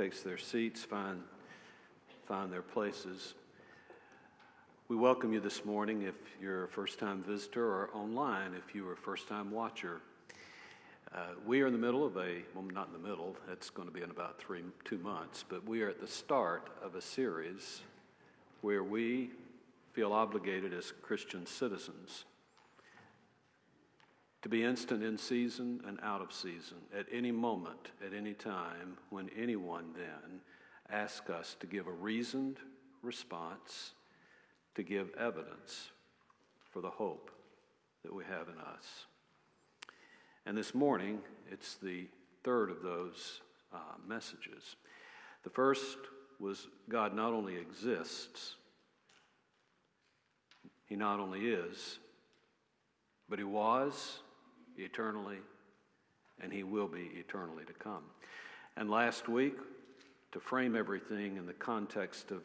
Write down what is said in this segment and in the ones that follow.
takes their seats, find, find their places, we welcome you this morning if you're a first time visitor or online if you are a first time watcher. Uh, we are in the middle of a, well, not in the middle, it's going to be in about three, two months, but we are at the start of a series where we feel obligated as Christian citizens to be instant in season and out of season at any moment, at any time, when anyone then asks us to give a reasoned response, to give evidence for the hope that we have in us. And this morning, it's the third of those uh, messages. The first was God not only exists, He not only is, but He was eternally, and He will be eternally to come. And last week, to frame everything in the context of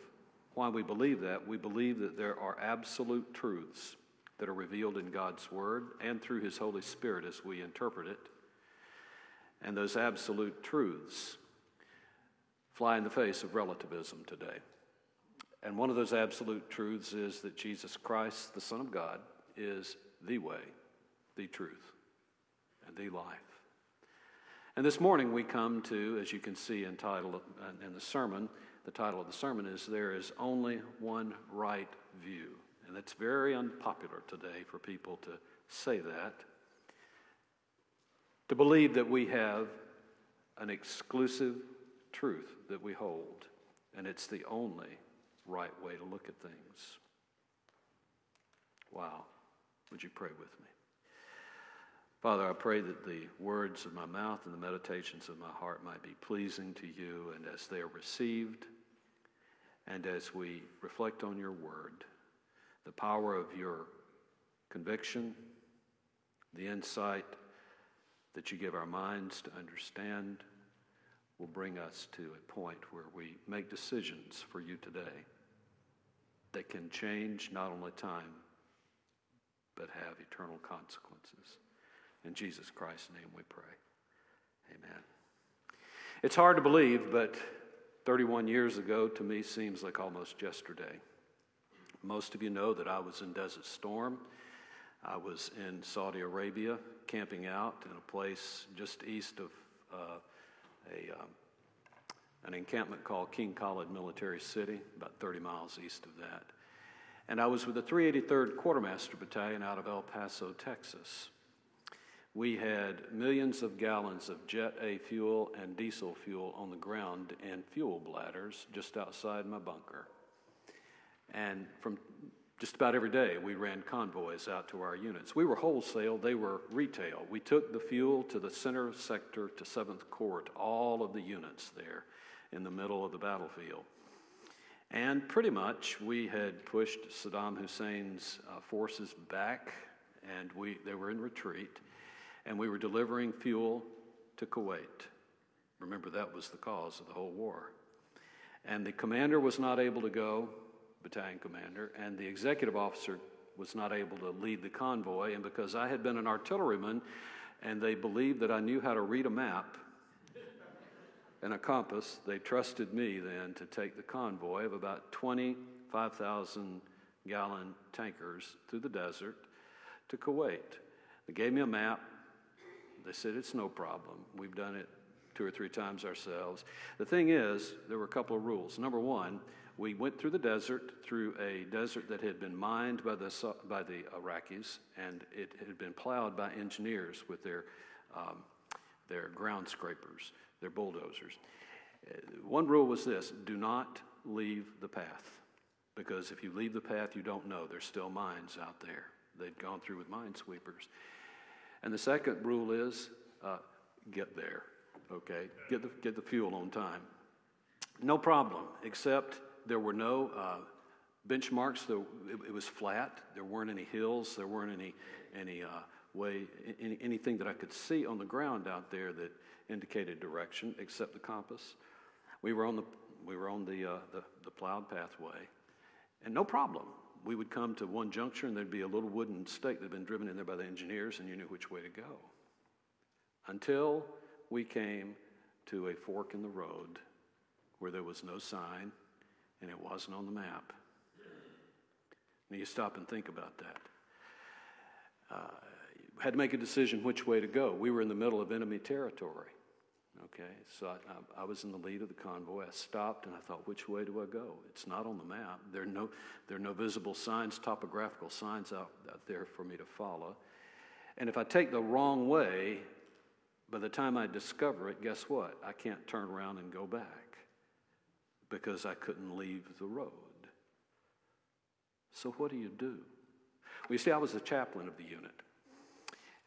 why we believe that, we believe that there are absolute truths that are revealed in God's Word and through His Holy Spirit as we interpret it. And those absolute truths fly in the face of relativism today. And one of those absolute truths is that Jesus Christ, the Son of God, is the way, the truth, and the life. And this morning we come to, as you can see in title in the sermon, the title of the sermon is There is Only One Right View. And it's very unpopular today for people to say that. To believe that we have an exclusive truth that we hold, and it's the only right way to look at things. Wow. Would you pray with me? Father, I pray that the words of my mouth and the meditations of my heart might be pleasing to you, and as they are received, and as we reflect on your word, the power of your conviction, the insight that you give our minds to understand, will bring us to a point where we make decisions for you today that can change not only time, but have eternal consequences. In Jesus Christ's name we pray. Amen. It's hard to believe, but 31 years ago to me seems like almost yesterday. Most of you know that I was in Desert Storm. I was in Saudi Arabia camping out in a place just east of uh, a, um, an encampment called King Khalid Military City, about 30 miles east of that. And I was with the 383rd Quartermaster Battalion out of El Paso, Texas we had millions of gallons of Jet A fuel and diesel fuel on the ground in fuel bladders just outside my bunker. And from just about every day, we ran convoys out to our units. We were wholesale, they were retail. We took the fuel to the center sector to 7th Corps, all of the units there in the middle of the battlefield. And pretty much we had pushed Saddam Hussein's uh, forces back, and we, they were in retreat and we were delivering fuel to Kuwait. Remember, that was the cause of the whole war. And the commander was not able to go, battalion commander, and the executive officer was not able to lead the convoy. And because I had been an artilleryman and they believed that I knew how to read a map and a compass, they trusted me then to take the convoy of about 25,000 gallon tankers through the desert to Kuwait. They gave me a map, they said, It's no problem. We've done it two or three times ourselves. The thing is, there were a couple of rules. Number one, we went through the desert, through a desert that had been mined by the, by the Iraqis, and it had been plowed by engineers with their, um, their ground scrapers, their bulldozers. Uh, one rule was this do not leave the path, because if you leave the path, you don't know. There's still mines out there. They'd gone through with minesweepers. And the second rule is uh, get there, okay? Get the, get the fuel on time. No problem, except there were no uh, benchmarks. It, it, was flat. There weren't any hills. There weren't any, any uh, way, any, anything that I could see on the ground out there that indicated direction except the compass. We were on the, we were on the, uh, the, the plowed pathway, and no problem. We would come to one juncture, and there'd be a little wooden stake that had been driven in there by the engineers, and you knew which way to go. Until we came to a fork in the road where there was no sign and it wasn't on the map. Now you stop and think about that. Uh, had to make a decision which way to go. We were in the middle of enemy territory. Okay, so I, I, was in the lead of the convoy. I stopped and I thought, which way do I go? It's not on the map. There are no, there are no visible signs, topographical signs out, out there for me to follow. And if I take the wrong way, by the time I discover it, guess what? I can't turn around and go back because I couldn't leave the road. So, what do you do? Well, you see, I was the chaplain of the unit,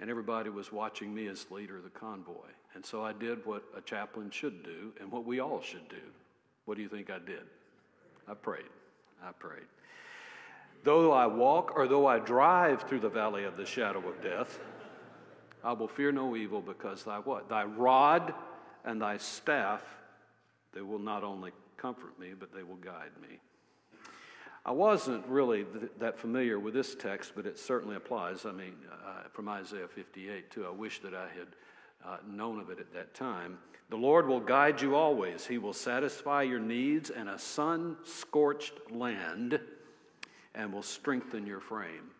and everybody was watching me as leader of the convoy. And so I did what a chaplain should do and what we all should do. What do you think I did? I prayed. I prayed. Though I walk or though I drive through the valley of the shadow of death, I will fear no evil because thy what? Thy rod and thy staff, they will not only comfort me, but they will guide me. I wasn't really th- that familiar with this text, but it certainly applies. I mean, uh, from Isaiah 58, too. I wish that I had uh, known of it at that time. The Lord will guide you always. He will satisfy your needs in a sun scorched land and will strengthen your frame.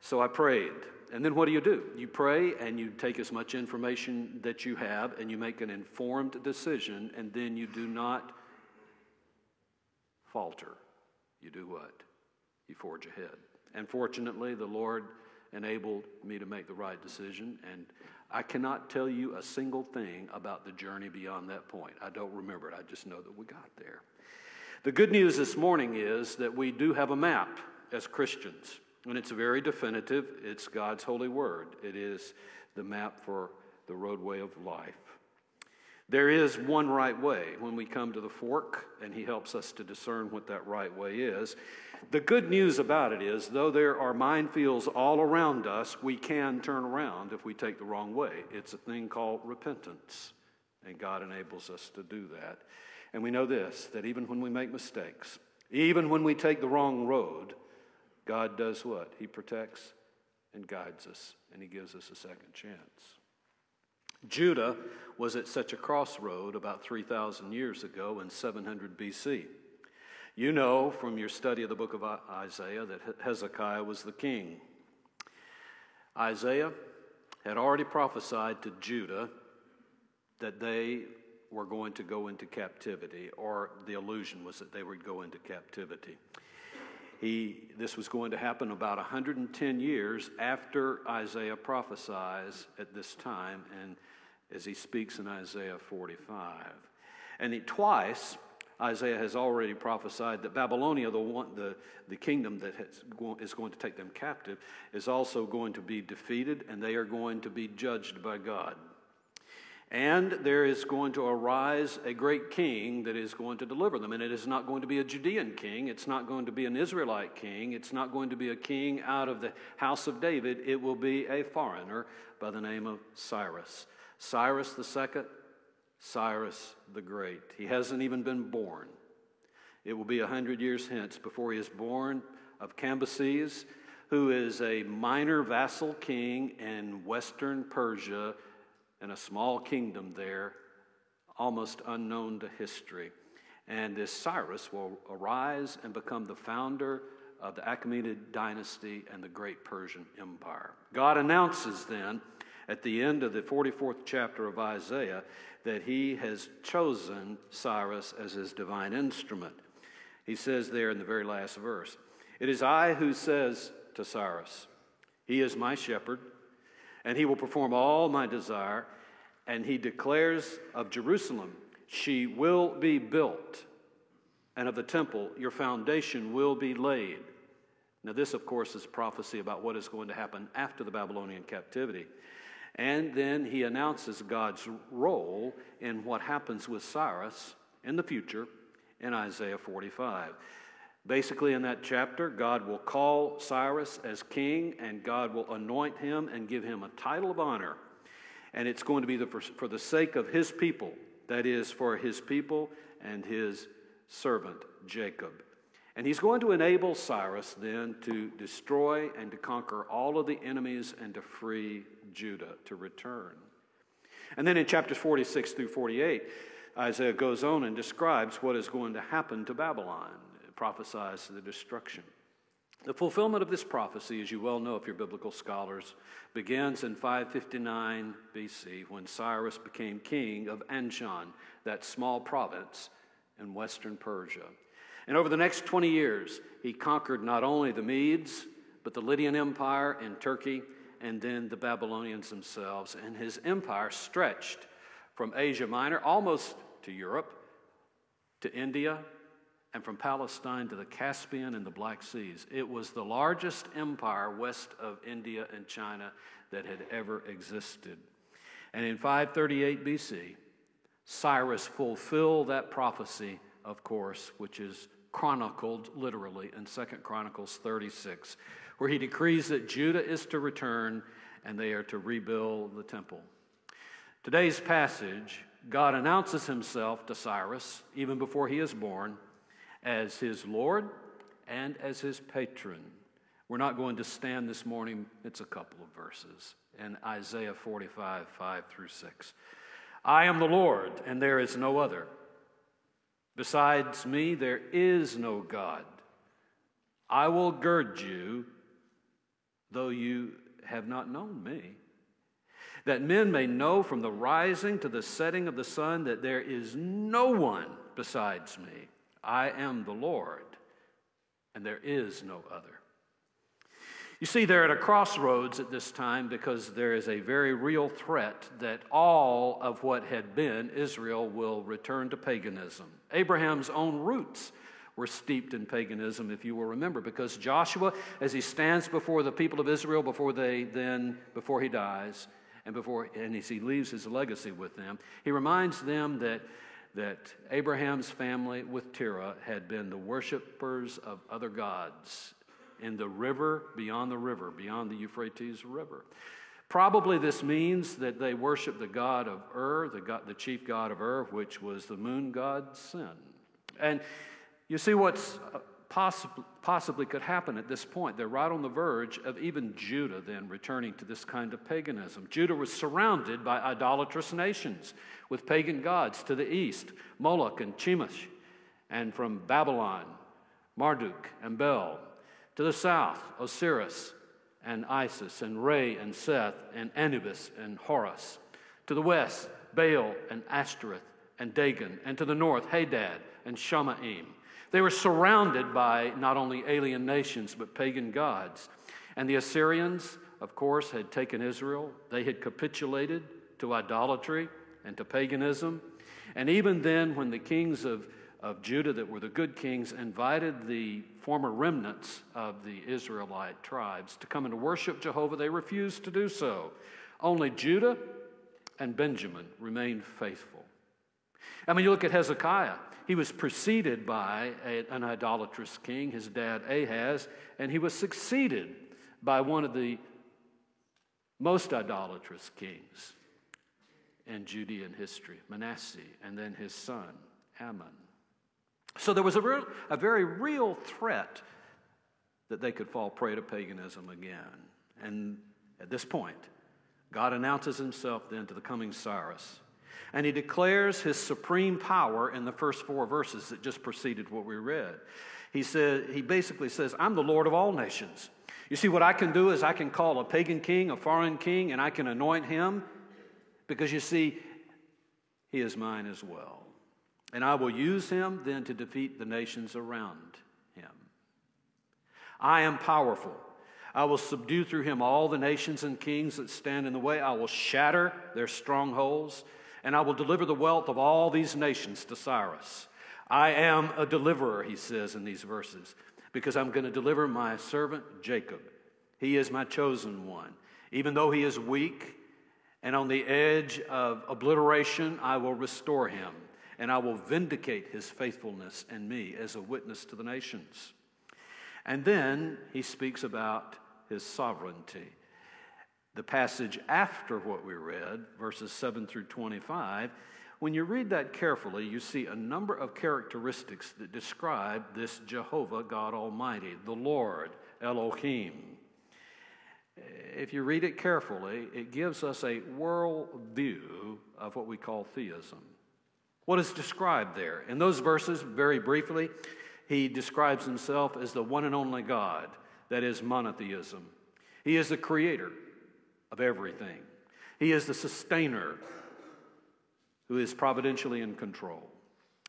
So I prayed. And then what do you do? You pray and you take as much information that you have and you make an informed decision, and then you do not falter. You do what? You forge ahead. And fortunately, the Lord enabled me to make the right decision. And I cannot tell you a single thing about the journey beyond that point. I don't remember it. I just know that we got there. The good news this morning is that we do have a map as Christians. And it's very definitive. It's God's holy word. It is the map for the roadway of life. There is one right way when we come to the fork, and He helps us to discern what that right way is. The good news about it is, though there are minefields all around us, we can turn around if we take the wrong way. It's a thing called repentance, and God enables us to do that. And we know this that even when we make mistakes, even when we take the wrong road, God does what? He protects and guides us, and He gives us a second chance. Judah was at such a crossroad about 3,000 years ago in 700 BC. You know from your study of the book of Isaiah that Hezekiah was the king. Isaiah had already prophesied to Judah that they were going to go into captivity, or the illusion was that they would go into captivity. He, this was going to happen about 110 years after Isaiah prophesies at this time, and as he speaks in Isaiah 45. And he, twice, Isaiah has already prophesied that Babylonia, the, one, the, the kingdom that has, is going to take them captive, is also going to be defeated and they are going to be judged by God. And there is going to arise a great king that is going to deliver them. And it is not going to be a Judean king. It's not going to be an Israelite king. It's not going to be a king out of the house of David. It will be a foreigner by the name of Cyrus. Cyrus the second, Cyrus the Great. He hasn't even been born. It will be a hundred years hence before he is born of Cambyses, who is a minor vassal king in western Persia and a small kingdom there, almost unknown to history. And this Cyrus will arise and become the founder of the Achaemenid dynasty and the great Persian Empire. God announces then at the end of the 44th chapter of Isaiah that he has chosen Cyrus as his divine instrument. He says there in the very last verse, It is I who says to Cyrus, He is my shepherd, and he will perform all my desire. And he declares of Jerusalem, She will be built, and of the temple, your foundation will be laid. Now, this, of course, is prophecy about what is going to happen after the Babylonian captivity. And then he announces God's role in what happens with Cyrus in the future in Isaiah 45. Basically, in that chapter, God will call Cyrus as king, and God will anoint him and give him a title of honor. And it's going to be the, for, for the sake of his people, that is, for his people and his servant Jacob. And he's going to enable Cyrus then to destroy and to conquer all of the enemies and to free Judah to return. And then in chapters 46 through 48, Isaiah goes on and describes what is going to happen to Babylon, it prophesies the destruction. The fulfillment of this prophecy, as you well know if you're biblical scholars, begins in 559 BC when Cyrus became king of Anshan, that small province in western Persia. And over the next 20 years, he conquered not only the Medes, but the Lydian Empire in Turkey, and then the Babylonians themselves. And his empire stretched from Asia Minor almost to Europe, to India, and from Palestine to the Caspian and the Black Seas. It was the largest empire west of India and China that had ever existed. And in 538 BC, Cyrus fulfilled that prophecy, of course, which is chronicled literally in 2 Chronicles 36, where he decrees that Judah is to return and they are to rebuild the temple. Today's passage, God announces himself to Cyrus, even before he is born, as his Lord and as his patron. We're not going to stand this morning, it's a couple of verses in Isaiah 45, 5 through 6. I am the Lord, and there is no other. Besides me, there is no God. I will gird you, though you have not known me, that men may know from the rising to the setting of the sun that there is no one besides me. I am the Lord, and there is no other. You see, they're at a crossroads at this time because there is a very real threat that all of what had been Israel will return to paganism. Abraham's own roots were steeped in paganism, if you will remember, because Joshua, as he stands before the people of Israel before they then, before he dies, and before and as he leaves his legacy with them, he reminds them that that Abraham's family with Terah had been the worshippers of other gods in the river, beyond the river, beyond the Euphrates River. Probably this means that they worshiped the god of Ur, the, god, the chief god of Ur, which was the moon god Sin. And you see what's possibly, possibly could happen at this point. They're right on the verge of even Judah then returning to this kind of paganism. Judah was surrounded by idolatrous nations with pagan gods to the east, Moloch and Chemosh, and from Babylon, Marduk and Bel. To the south, Osiris and Isis and Re and Seth and Anubis and Horus. To the west, Baal and Ashtoreth and Dagon. And to the north, Hadad and Shamaim. They were surrounded by not only alien nations, but pagan gods. And the Assyrians, of course, had taken Israel. They had capitulated to idolatry and to paganism. And even then, when the kings of of Judah that were the good kings invited the former remnants of the Israelite tribes to come and worship Jehovah. They refused to do so. Only Judah and Benjamin remained faithful. I mean, you look at Hezekiah. He was preceded by a, an idolatrous king, his dad Ahaz, and he was succeeded by one of the most idolatrous kings in Judean history, Manasseh, and then his son, Amon. So there was a, real, a very real threat that they could fall prey to paganism again. And at this point, God announces himself then to the coming Cyrus. And he declares his supreme power in the first four verses that just preceded what we read. He, said, he basically says, I'm the Lord of all nations. You see, what I can do is I can call a pagan king, a foreign king, and I can anoint him because you see, he is mine as well. And I will use him then to defeat the nations around him. I am powerful. I will subdue through him all the nations and kings that stand in the way. I will shatter their strongholds, and I will deliver the wealth of all these nations to Cyrus. I am a deliverer, he says in these verses, because I'm going to deliver my servant Jacob. He is my chosen one. Even though he is weak and on the edge of obliteration, I will restore him and I will vindicate his faithfulness and me as a witness to the nations. And then he speaks about his sovereignty. The passage after what we read, verses 7 through 25, when you read that carefully, you see a number of characteristics that describe this Jehovah God Almighty, the Lord, Elohim. If you read it carefully, it gives us a world view of what we call theism. What is described there? In those verses, very briefly, he describes himself as the one and only God, that is monotheism. He is the creator of everything, He is the sustainer who is providentially in control.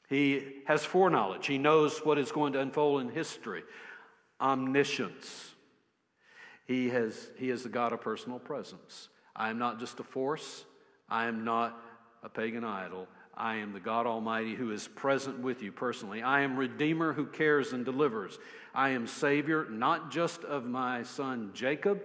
He has foreknowledge, He knows what is going to unfold in history, omniscience. He, has, he is the God of personal presence. I am not just a force, I am not a pagan idol. I am the God Almighty who is present with you personally. I am Redeemer who cares and delivers. I am Savior, not just of my son Jacob,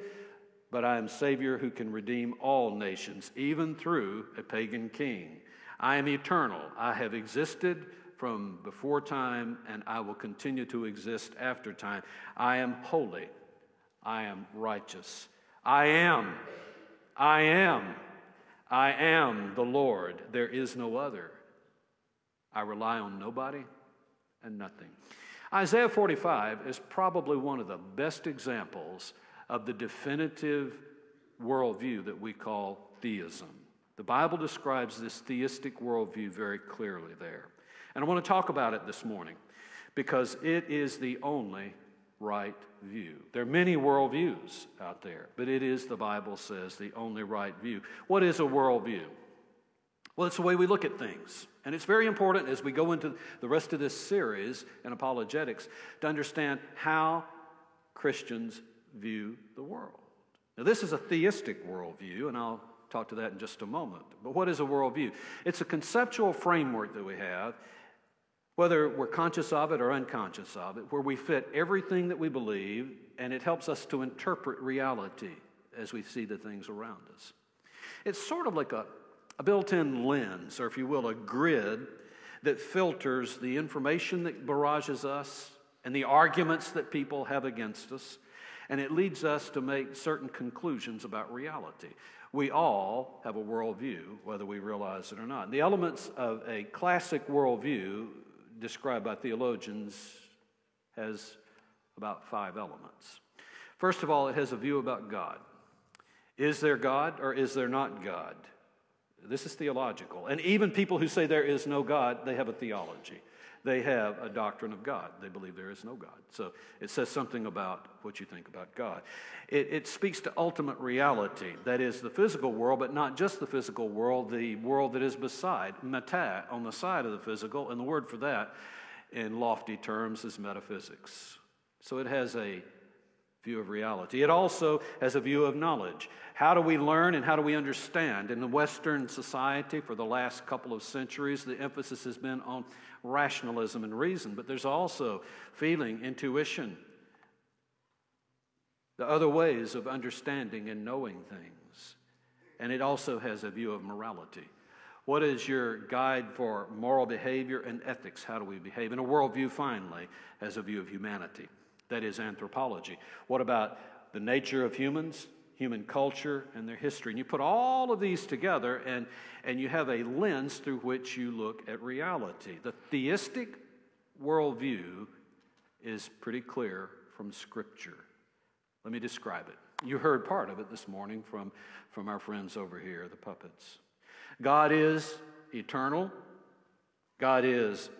but I am Savior who can redeem all nations, even through a pagan king. I am eternal. I have existed from before time, and I will continue to exist after time. I am holy. I am righteous. I am. I am. I am the Lord. There is no other. I rely on nobody and nothing. Isaiah 45 is probably one of the best examples of the definitive worldview that we call theism. The Bible describes this theistic worldview very clearly there. And I want to talk about it this morning because it is the only right view. There are many worldviews out there, but it is, the Bible says, the only right view. What is a worldview? Well, it's the way we look at things. And it's very important as we go into the rest of this series in apologetics to understand how Christians view the world. Now, this is a theistic worldview, and I'll talk to that in just a moment. But what is a worldview? It's a conceptual framework that we have, whether we're conscious of it or unconscious of it, where we fit everything that we believe, and it helps us to interpret reality as we see the things around us. It's sort of like a, a built in lens, or if you will, a grid that filters the information that barrages us and the arguments that people have against us and it leads us to make certain conclusions about reality. We all have a worldview, whether we realize it or not. The elements of a classic worldview, described by theologians, has about five elements. First of all, it has a view about God. Is there God or is there not God? This is theological. And even people who say there is no God, they have a theology they have a doctrine of God. They believe there is no God. So it says something about what you think about God. It, it, speaks to ultimate reality, that is, the physical world, but not just the physical world, the world that is beside, meta, on the side of the physical. And the word for that, in lofty terms, is metaphysics. So it has a view of reality. It also has a view of knowledge. How do we learn and how do we understand? In the Western society, for the last couple of centuries, the emphasis has been on rationalism and reason, but there's also feeling, intuition, the other ways of understanding and knowing things. And it also has a view of morality. What is your guide for moral behavior and ethics? How do we behave? And a worldview, finally, has a view of humanity. That is anthropology. What about the nature of humans? human culture and their history. And you put all of these together and, and you have a lens through which you look at reality. The theistic worldview is pretty clear from Scripture. Let me describe it. You heard part of it this morning from, from our friends over here, the puppets. God is eternal, God is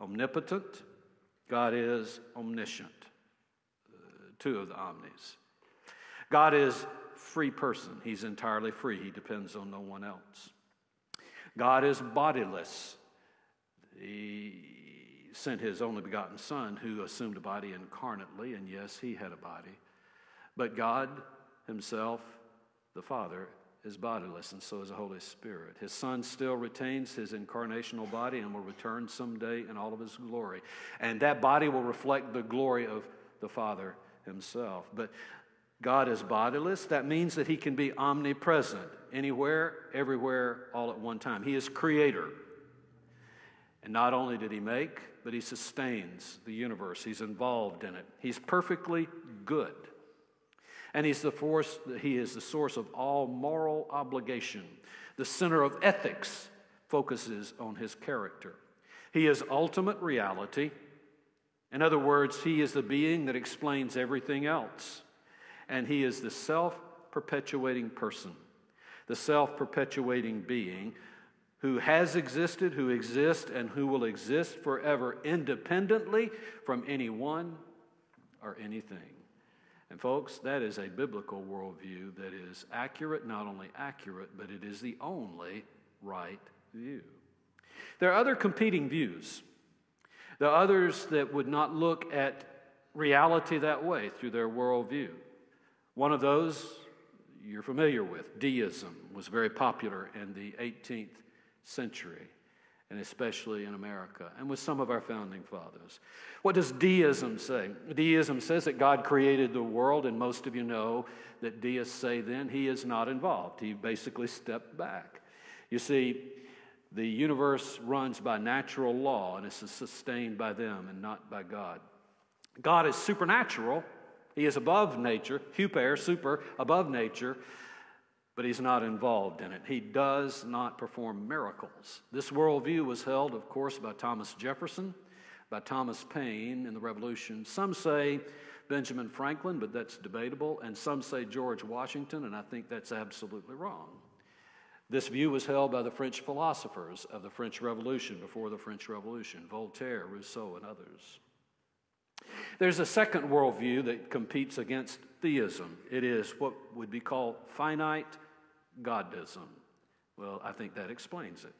omnipotent, God is omniscient. Two of the omnis. God is free person. He's entirely free. He depends on no one else. God is bodiless. He sent his only begotten Son, who assumed a body incarnately, and yes, he had a body. But God himself, the Father, is bodiless, and so is the Holy Spirit. His Son still retains his incarnational body and will return someday in all of his glory. And that body will reflect the glory of the Father himself. But God is bodiless. That means that he can be omnipresent, anywhere, everywhere, all at one time. He is creator. And not only did he make, but he sustains the universe. He's involved in it. He's perfectly good. And he's the force, he is the source of all moral obligation. The center of ethics focuses on his character. He is ultimate reality. In other words, he is the being that explains everything else. And he is the self perpetuating person, the self perpetuating being who has existed, who exists, and who will exist forever independently from anyone or anything. And, folks, that is a biblical worldview that is accurate, not only accurate, but it is the only right view. There are other competing views. Are others that would not look at reality that way through their worldview. One of those you're familiar with, deism, was very popular in the 18th century, and especially in America, and with some of our founding fathers. What does deism say? Deism says that God created the world, and most of you know that deists say then he is not involved. He basically stepped back. You see, the universe runs by natural law and is sustained by them and not by God. God is supernatural. He is above nature, huper, super, above nature, but he's not involved in it. He does not perform miracles. This worldview was held, of course, by Thomas Jefferson, by Thomas Paine in the Revolution. Some say Benjamin Franklin, but that's debatable, and some say George Washington, and I think that's absolutely wrong. This view was held by the French philosophers of the French Revolution before the French Revolution Voltaire, Rousseau, and others. There's a second worldview that competes against theism. It is what would be called finite godism. Well, I think that explains it.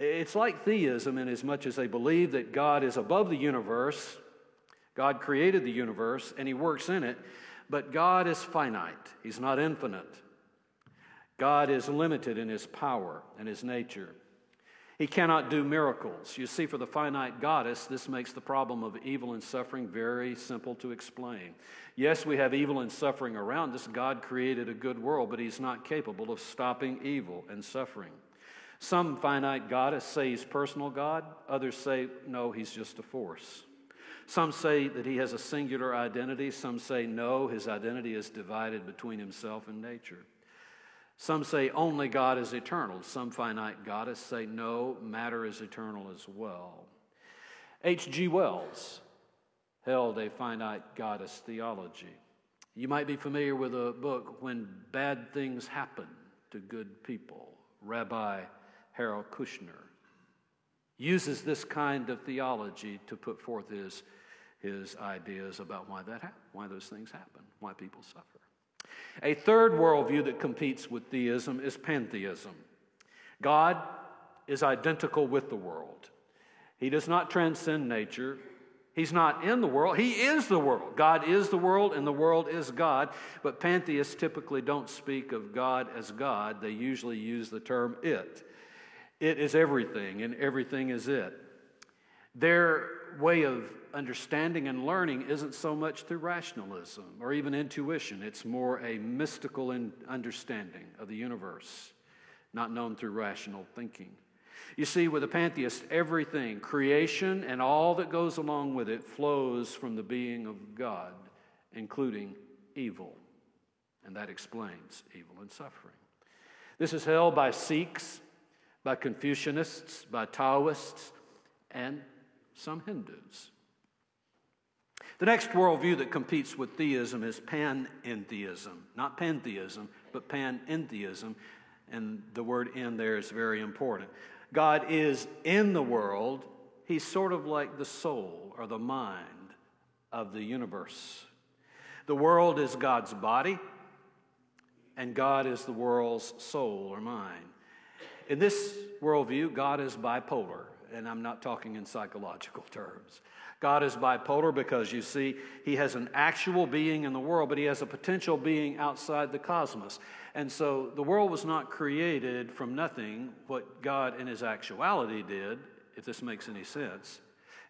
It's like theism in as much as they believe that God is above the universe, God created the universe, and He works in it, but God is finite, He's not infinite. God is limited in His power and His nature. He cannot do miracles. You see, for the finite godists, this makes the problem of evil and suffering very simple to explain. Yes, we have evil and suffering around us. God created a good world, but He's not capable of stopping evil and suffering. Some finite godists say He's personal God, others say, no, He's just a force. Some say that He has a singular identity, some say, no, His identity is divided between Himself and nature. Some say only God is eternal. Some finite godists say no, matter is eternal as well. H.G. Wells held a finite godist theology. You might be familiar with a book, When Bad Things Happen to Good People. Rabbi Harold Kushner uses this kind of theology to put forth his, his ideas about why that happened, why those things happen, why people suffer. A third worldview that competes with theism is pantheism. God is identical with the world. He does not transcend nature. He's not in the world. He is the world. God is the world, and the world is God. But pantheists typically don't speak of God as God, they usually use the term it. It is everything, and everything is it. Their way of understanding and learning isn't so much through rationalism or even intuition. It's more a mystical understanding of the universe, not known through rational thinking. You see, with a pantheist, everything, creation and all that goes along with it, flows from the being of God, including evil. And that explains evil and suffering. This is held by Sikhs, by Confucianists, by Taoists, and some Hindus. The next worldview that competes with theism is panentheism. Not pantheism, but panentheism. And the word in there is very important. God is in the world, He's sort of like the soul or the mind of the universe. The world is God's body, and God is the world's soul or mind. In this worldview, God is bipolar, and I'm not talking in psychological terms. God is bipolar because you see, He has an actual being in the world, but He has a potential being outside the cosmos. And so the world was not created from nothing. What God in His actuality did, if this makes any sense,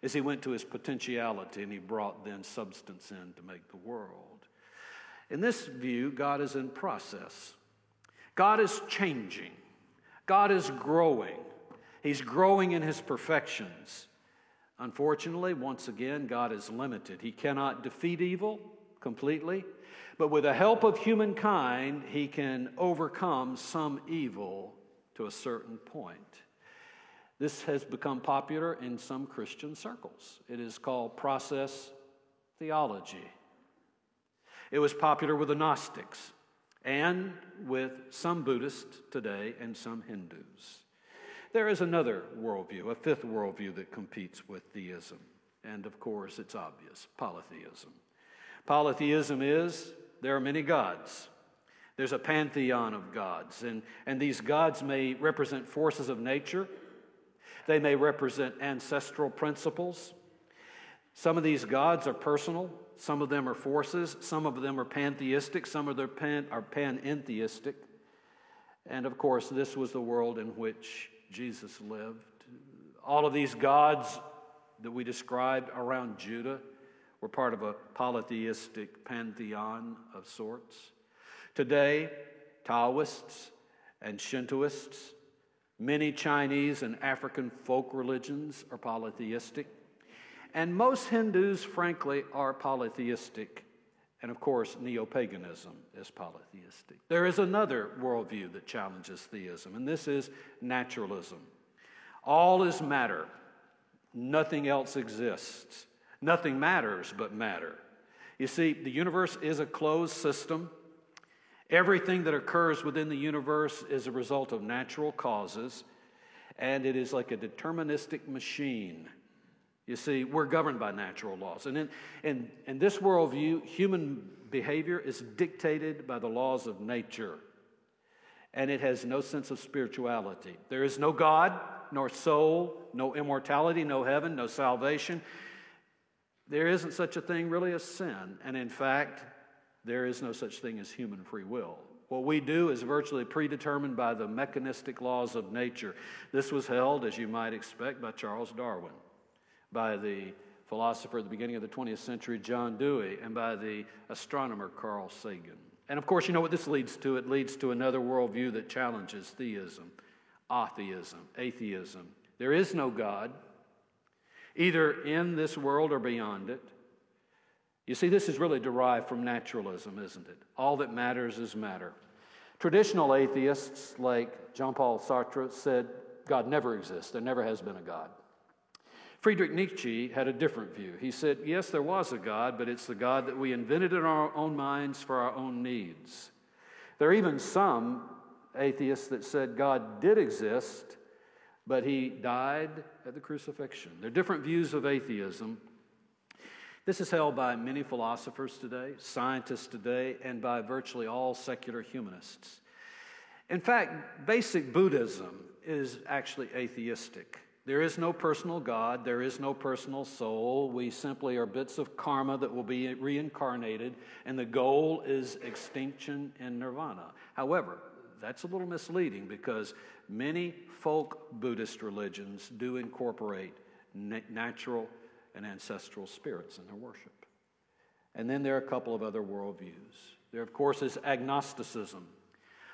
is He went to His potentiality and He brought then substance in to make the world. In this view, God is in process. God is changing. God is growing. He's growing in his perfections. Unfortunately, once again, God is limited. He cannot defeat evil completely, but with the help of humankind, he can overcome some evil to a certain point. This has become popular in some Christian circles. It is called process theology. It was popular with the Gnostics and with some Buddhists today and some Hindus. There is another worldview, a fifth worldview that competes with theism. And of course, it's obvious polytheism. Polytheism is there are many gods. There's a pantheon of gods, and, and these gods may represent forces of nature, they may represent ancestral principles. Some of these gods are personal, some of them are forces, some of them are pantheistic, some of them pan, are panentheistic. And of course, this was the world in which Jesus lived. All of these gods that we described around Judah were part of a polytheistic pantheon of sorts. Today, Taoists and Shintoists, many Chinese and African folk religions are polytheistic. And most Hindus, frankly, are polytheistic. And of course, neo paganism is polytheistic. There is another worldview that challenges theism, and this is naturalism. All is matter, nothing else exists. Nothing matters but matter. You see, the universe is a closed system. Everything that occurs within the universe is a result of natural causes, and it is like a deterministic machine. You see, we're governed by natural laws. And in, in, in this worldview, human behavior is dictated by the laws of nature, and it has no sense of spirituality. There is no God, nor soul, no immortality, no heaven, no salvation. There isn't such a thing really as sin. And in fact, there is no such thing as human free will. What we do is virtually predetermined by the mechanistic laws of nature. This was held, as you might expect, by Charles Darwin by the philosopher at the beginning of the 20th century, John Dewey, and by the astronomer Carl Sagan. And of course, you know what this leads to? It leads to another worldview that challenges theism, atheism, atheism. There is no God, either in this world or beyond it. You see, this is really derived from naturalism, isn't it? All that matters is matter. Traditional atheists like Jean Paul Sartre said God never exists, there never has been a God. Friedrich Nietzsche had a different view. He said, Yes, there was a God, but it's the God that we invented in our own minds for our own needs. There are even some atheists that said God did exist, but he died at the crucifixion. There are different views of atheism. This is held by many philosophers today, scientists today, and by virtually all secular humanists. In fact, basic Buddhism is actually atheistic. There is no personal God, there is no personal soul. We simply are bits of karma that will be reincarnated, and the goal is extinction and nirvana. However, that's a little misleading because many folk Buddhist religions do incorporate natural and ancestral spirits in their worship. And then there are a couple of other worldviews. There, of course, is agnosticism.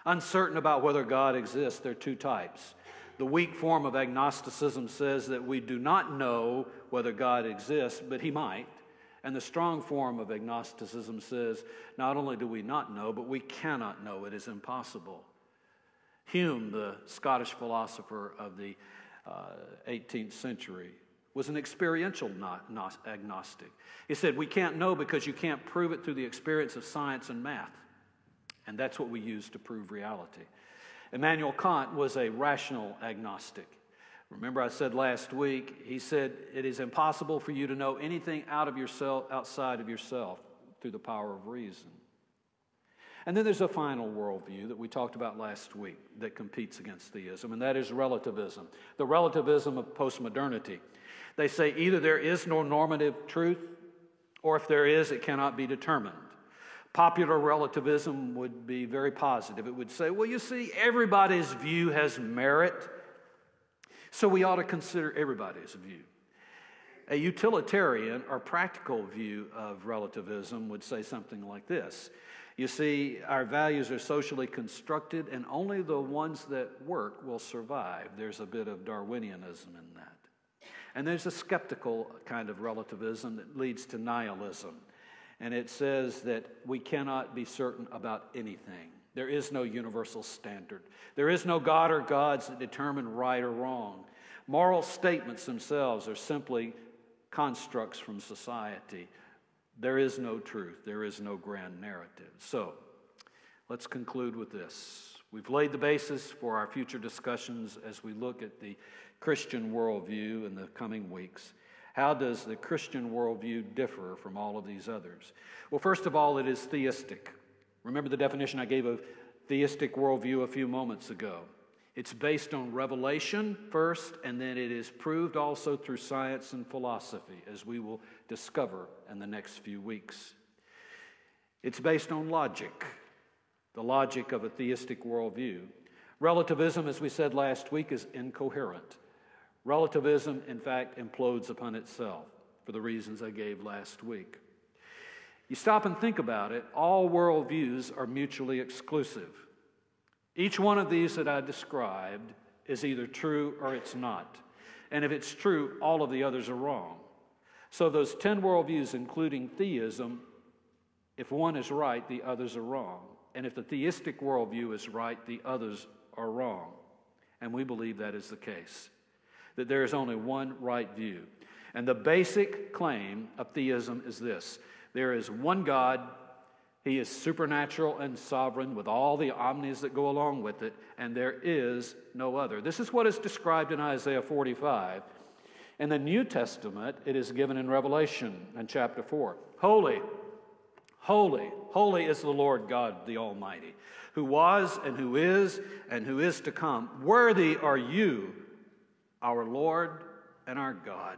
Uncertain about whether God exists, there are two types the weak form of agnosticism says that we do not know whether God exists, but he might. And the strong form of agnosticism says not only do we not know, but we cannot know. It is impossible. Hume, the Scottish philosopher of the uh, 18th century, was an experiential agnostic. He said, We can't know because you can't prove it through the experience of science and math. And that's what we use to prove reality. Immanuel Kant was a rational agnostic. Remember, I said last week, he said, It is impossible for you to know anything out of yourself, outside of yourself through the power of reason. And then there's a final worldview that we talked about last week that competes against theism, and that is relativism, the relativism of postmodernity. They say either there is no normative truth, or if there is, it cannot be determined. Popular relativism would be very positive. It would say, well, you see, everybody's view has merit, so we ought to consider everybody's view. A utilitarian or practical view of relativism would say something like this You see, our values are socially constructed, and only the ones that work will survive. There's a bit of Darwinianism in that. And there's a skeptical kind of relativism that leads to nihilism. And it says that we cannot be certain about anything. There is no universal standard. There is no God or gods that determine right or wrong. Moral statements themselves are simply constructs from society. There is no truth, there is no grand narrative. So, let's conclude with this. We've laid the basis for our future discussions as we look at the Christian worldview in the coming weeks. How does the Christian worldview differ from all of these others? Well, first of all, it is theistic. Remember the definition I gave of theistic worldview a few moments ago. It's based on revelation first, and then it is proved also through science and philosophy, as we will discover in the next few weeks. It's based on logic, the logic of a theistic worldview. Relativism, as we said last week, is incoherent. Relativism, in fact, implodes upon itself for the reasons I gave last week. You stop and think about it, all worldviews are mutually exclusive. Each one of these that I described is either true or it's not. And if it's true, all of the others are wrong. So, those 10 worldviews, including theism, if one is right, the others are wrong. And if the theistic worldview is right, the others are wrong. And we believe that is the case, that there is only one right view. And the basic claim of theism is this there is one God he is supernatural and sovereign with all the omnis that go along with it, and there is no other. This is what is described in Isaiah 45. In the New Testament, it is given in Revelation in chapter 4. Holy, holy, holy is the Lord God the Almighty, who was and who is and who is to come. Worthy are you, our Lord and our God,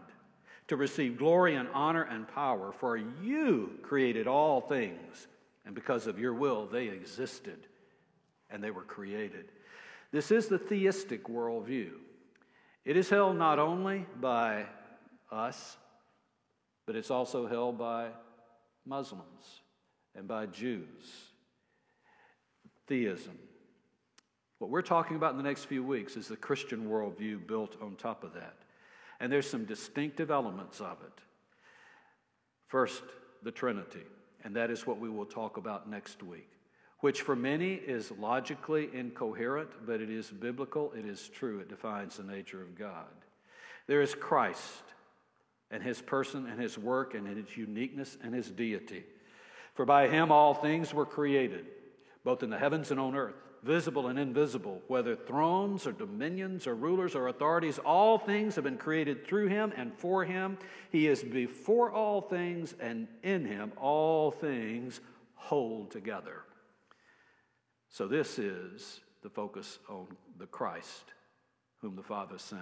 to receive glory and honor and power, for you created all things and because of your will, they existed and they were created. This is the theistic worldview. It is held not only by us, but it's also held by Muslims and by Jews. Theism. What we're talking about in the next few weeks is the Christian worldview built on top of that. And there's some distinctive elements of it. First, the Trinity and that is what we will talk about next week, which for many is logically incoherent, but it is biblical, it is true, it defines the nature of God. There is Christ and his person and his work and his uniqueness and his deity. For by him all things were created, both in the heavens and on earth visible and invisible, whether thrones or dominions or rulers or authorities, all things have been created through him and for him. He is before all things, and in him all things hold together. So, this is the focus on the Christ, whom the Father sent,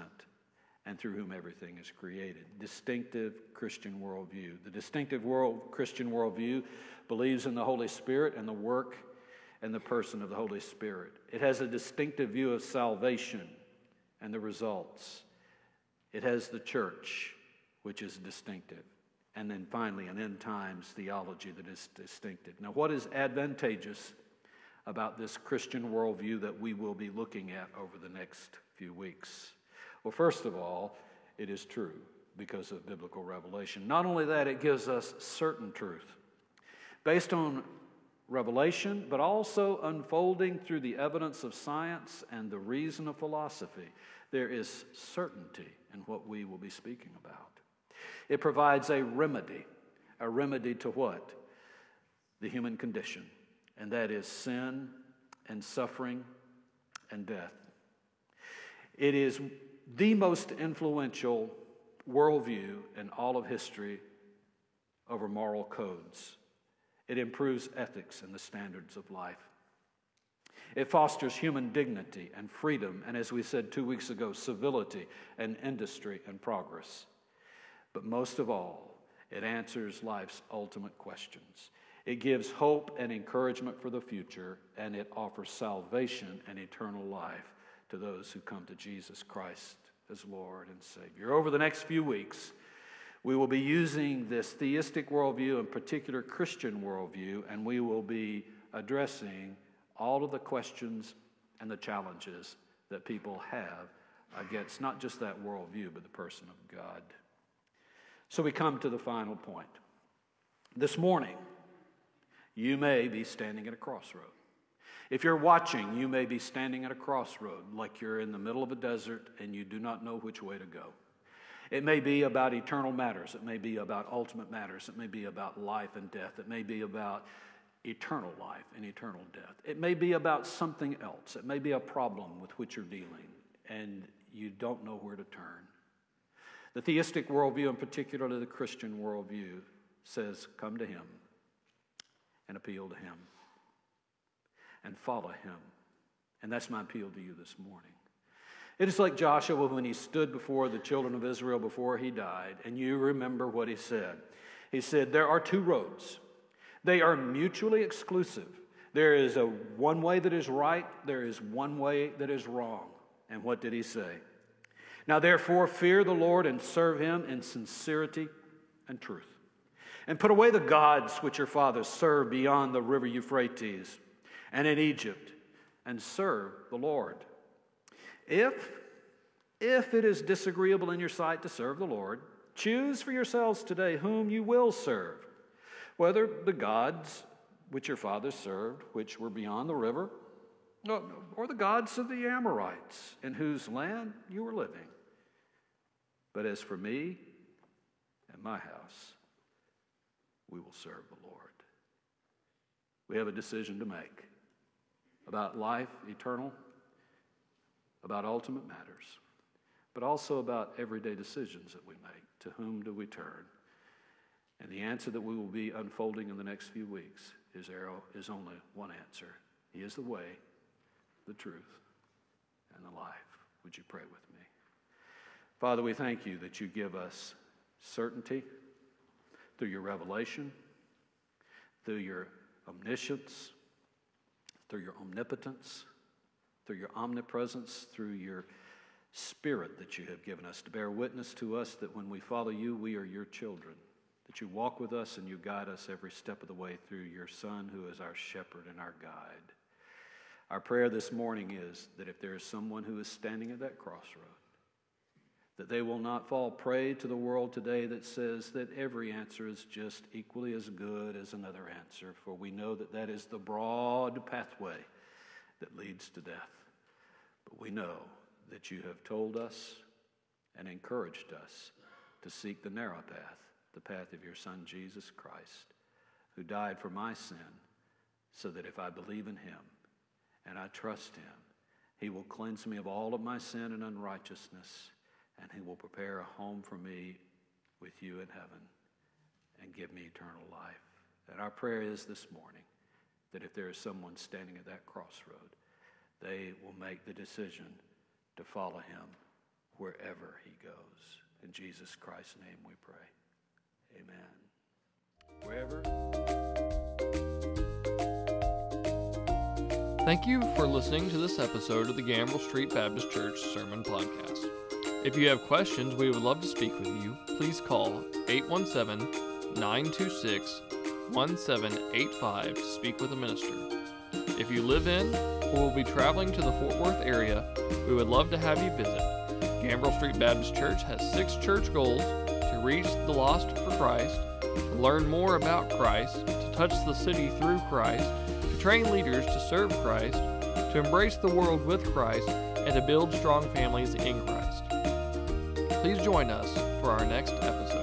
and through whom everything is created. Distinctive Christian worldview. The distinctive world, Christian worldview believes in the Holy Spirit and the work and the person of the Holy Spirit. It has a distinctive view of salvation and the results. It has the church, which is distinctive. And then finally, an end times theology that is distinctive. Now, what is advantageous about this Christian worldview that we will be looking at over the next few weeks? Well, first of all, it is true because of biblical revelation. Not only that, it gives us certain truth. Based on revelation, but also unfolding through the evidence of science and the reason of philosophy. There is certainty in what we will be speaking about. It provides a remedy. A remedy to what? The human condition, and that is sin and suffering and death. It is the most influential worldview in all of history over moral codes. It improves ethics and the standards of life. It fosters human dignity and freedom, and as we said two weeks ago, civility and industry and progress. But most of all, it answers life's ultimate questions. It gives hope and encouragement for the future, and it offers salvation and eternal life to those who come to Jesus Christ as Lord and Savior. Over the next few weeks, we will be using this theistic worldview, in particular Christian worldview, and we will be addressing all of the questions and the challenges that people have against not just that worldview, but the person of God. So we come to the final point. This morning, you may be standing at a crossroad. If you're watching, you may be standing at a crossroad, like you're in the middle of a desert and you do not know which way to go. It may be about eternal matters. It may be about ultimate matters. It may be about life and death. It may be about eternal life and eternal death. It may be about something else. It may be a problem with which you're dealing and you don't know where to turn. The theistic worldview, and particularly the Christian worldview, says, Come to Him and appeal to Him and follow Him. And that's my appeal to you this morning. It is like Joshua when he stood before the children of Israel before he died, and you remember what he said. He said, There are two roads, they are mutually exclusive. There is a one way that is right, there is one way that is wrong. And what did he say? Now, therefore, fear the Lord and serve him in sincerity and truth. And put away the gods which your fathers served beyond the river Euphrates and in Egypt, and serve the Lord. If, if it is disagreeable in your sight to serve the Lord, choose for yourselves today whom you will serve, whether the gods which your fathers served, which were beyond the river, or the gods of the Amorites, in whose land you were living. But as for me and my house, we will serve the Lord. We have a decision to make about life eternal, about ultimate matters, but also about everyday decisions that we make. To whom do we turn? And the answer that we will be unfolding in the next few weeks is, only one answer. He is the way, the truth, and the life. Would you pray with me? Father, we thank you that you give us certainty through your revelation, through your omniscience, through your omnipotence, through your omnipresence, through your spirit that you have given us to bear witness to us that when we follow you, we are your children. That you walk with us and you guide us every step of the way through your Son, who is our shepherd and our guide. Our prayer this morning is that if there is someone who is standing at that crossroad, that they will not fall prey to the world today that says that every answer is just equally as good as another answer, for we know that that is the broad pathway that leads to death. But we know that you have told us and encouraged us to seek the narrow path, the path of your Son, Jesus Christ, who died for my sin, so that if I believe in him and I trust him, he will cleanse me of all of my sin and unrighteousness and he will prepare a home for me with you in heaven and give me eternal life. And our prayer is this morning that if there is someone standing at that crossroad, they will make the decision to follow him wherever he goes. In Jesus Christ's name we pray. Amen. Wherever. Thank you for listening to this episode of the Gambrell Street Baptist Church Sermon Podcast. If you have questions, we would love to speak with you. Please call 817 926 1785 to speak with a minister. If you live in or will be traveling to the Fort Worth area, we would love to have you visit. Gambrell Street Baptist Church has six church goals to reach the lost for Christ, to learn more about Christ, to touch the city through Christ, to train leaders to serve Christ, to embrace the world with Christ, and to build strong families in Christ. Please join us for our next episode.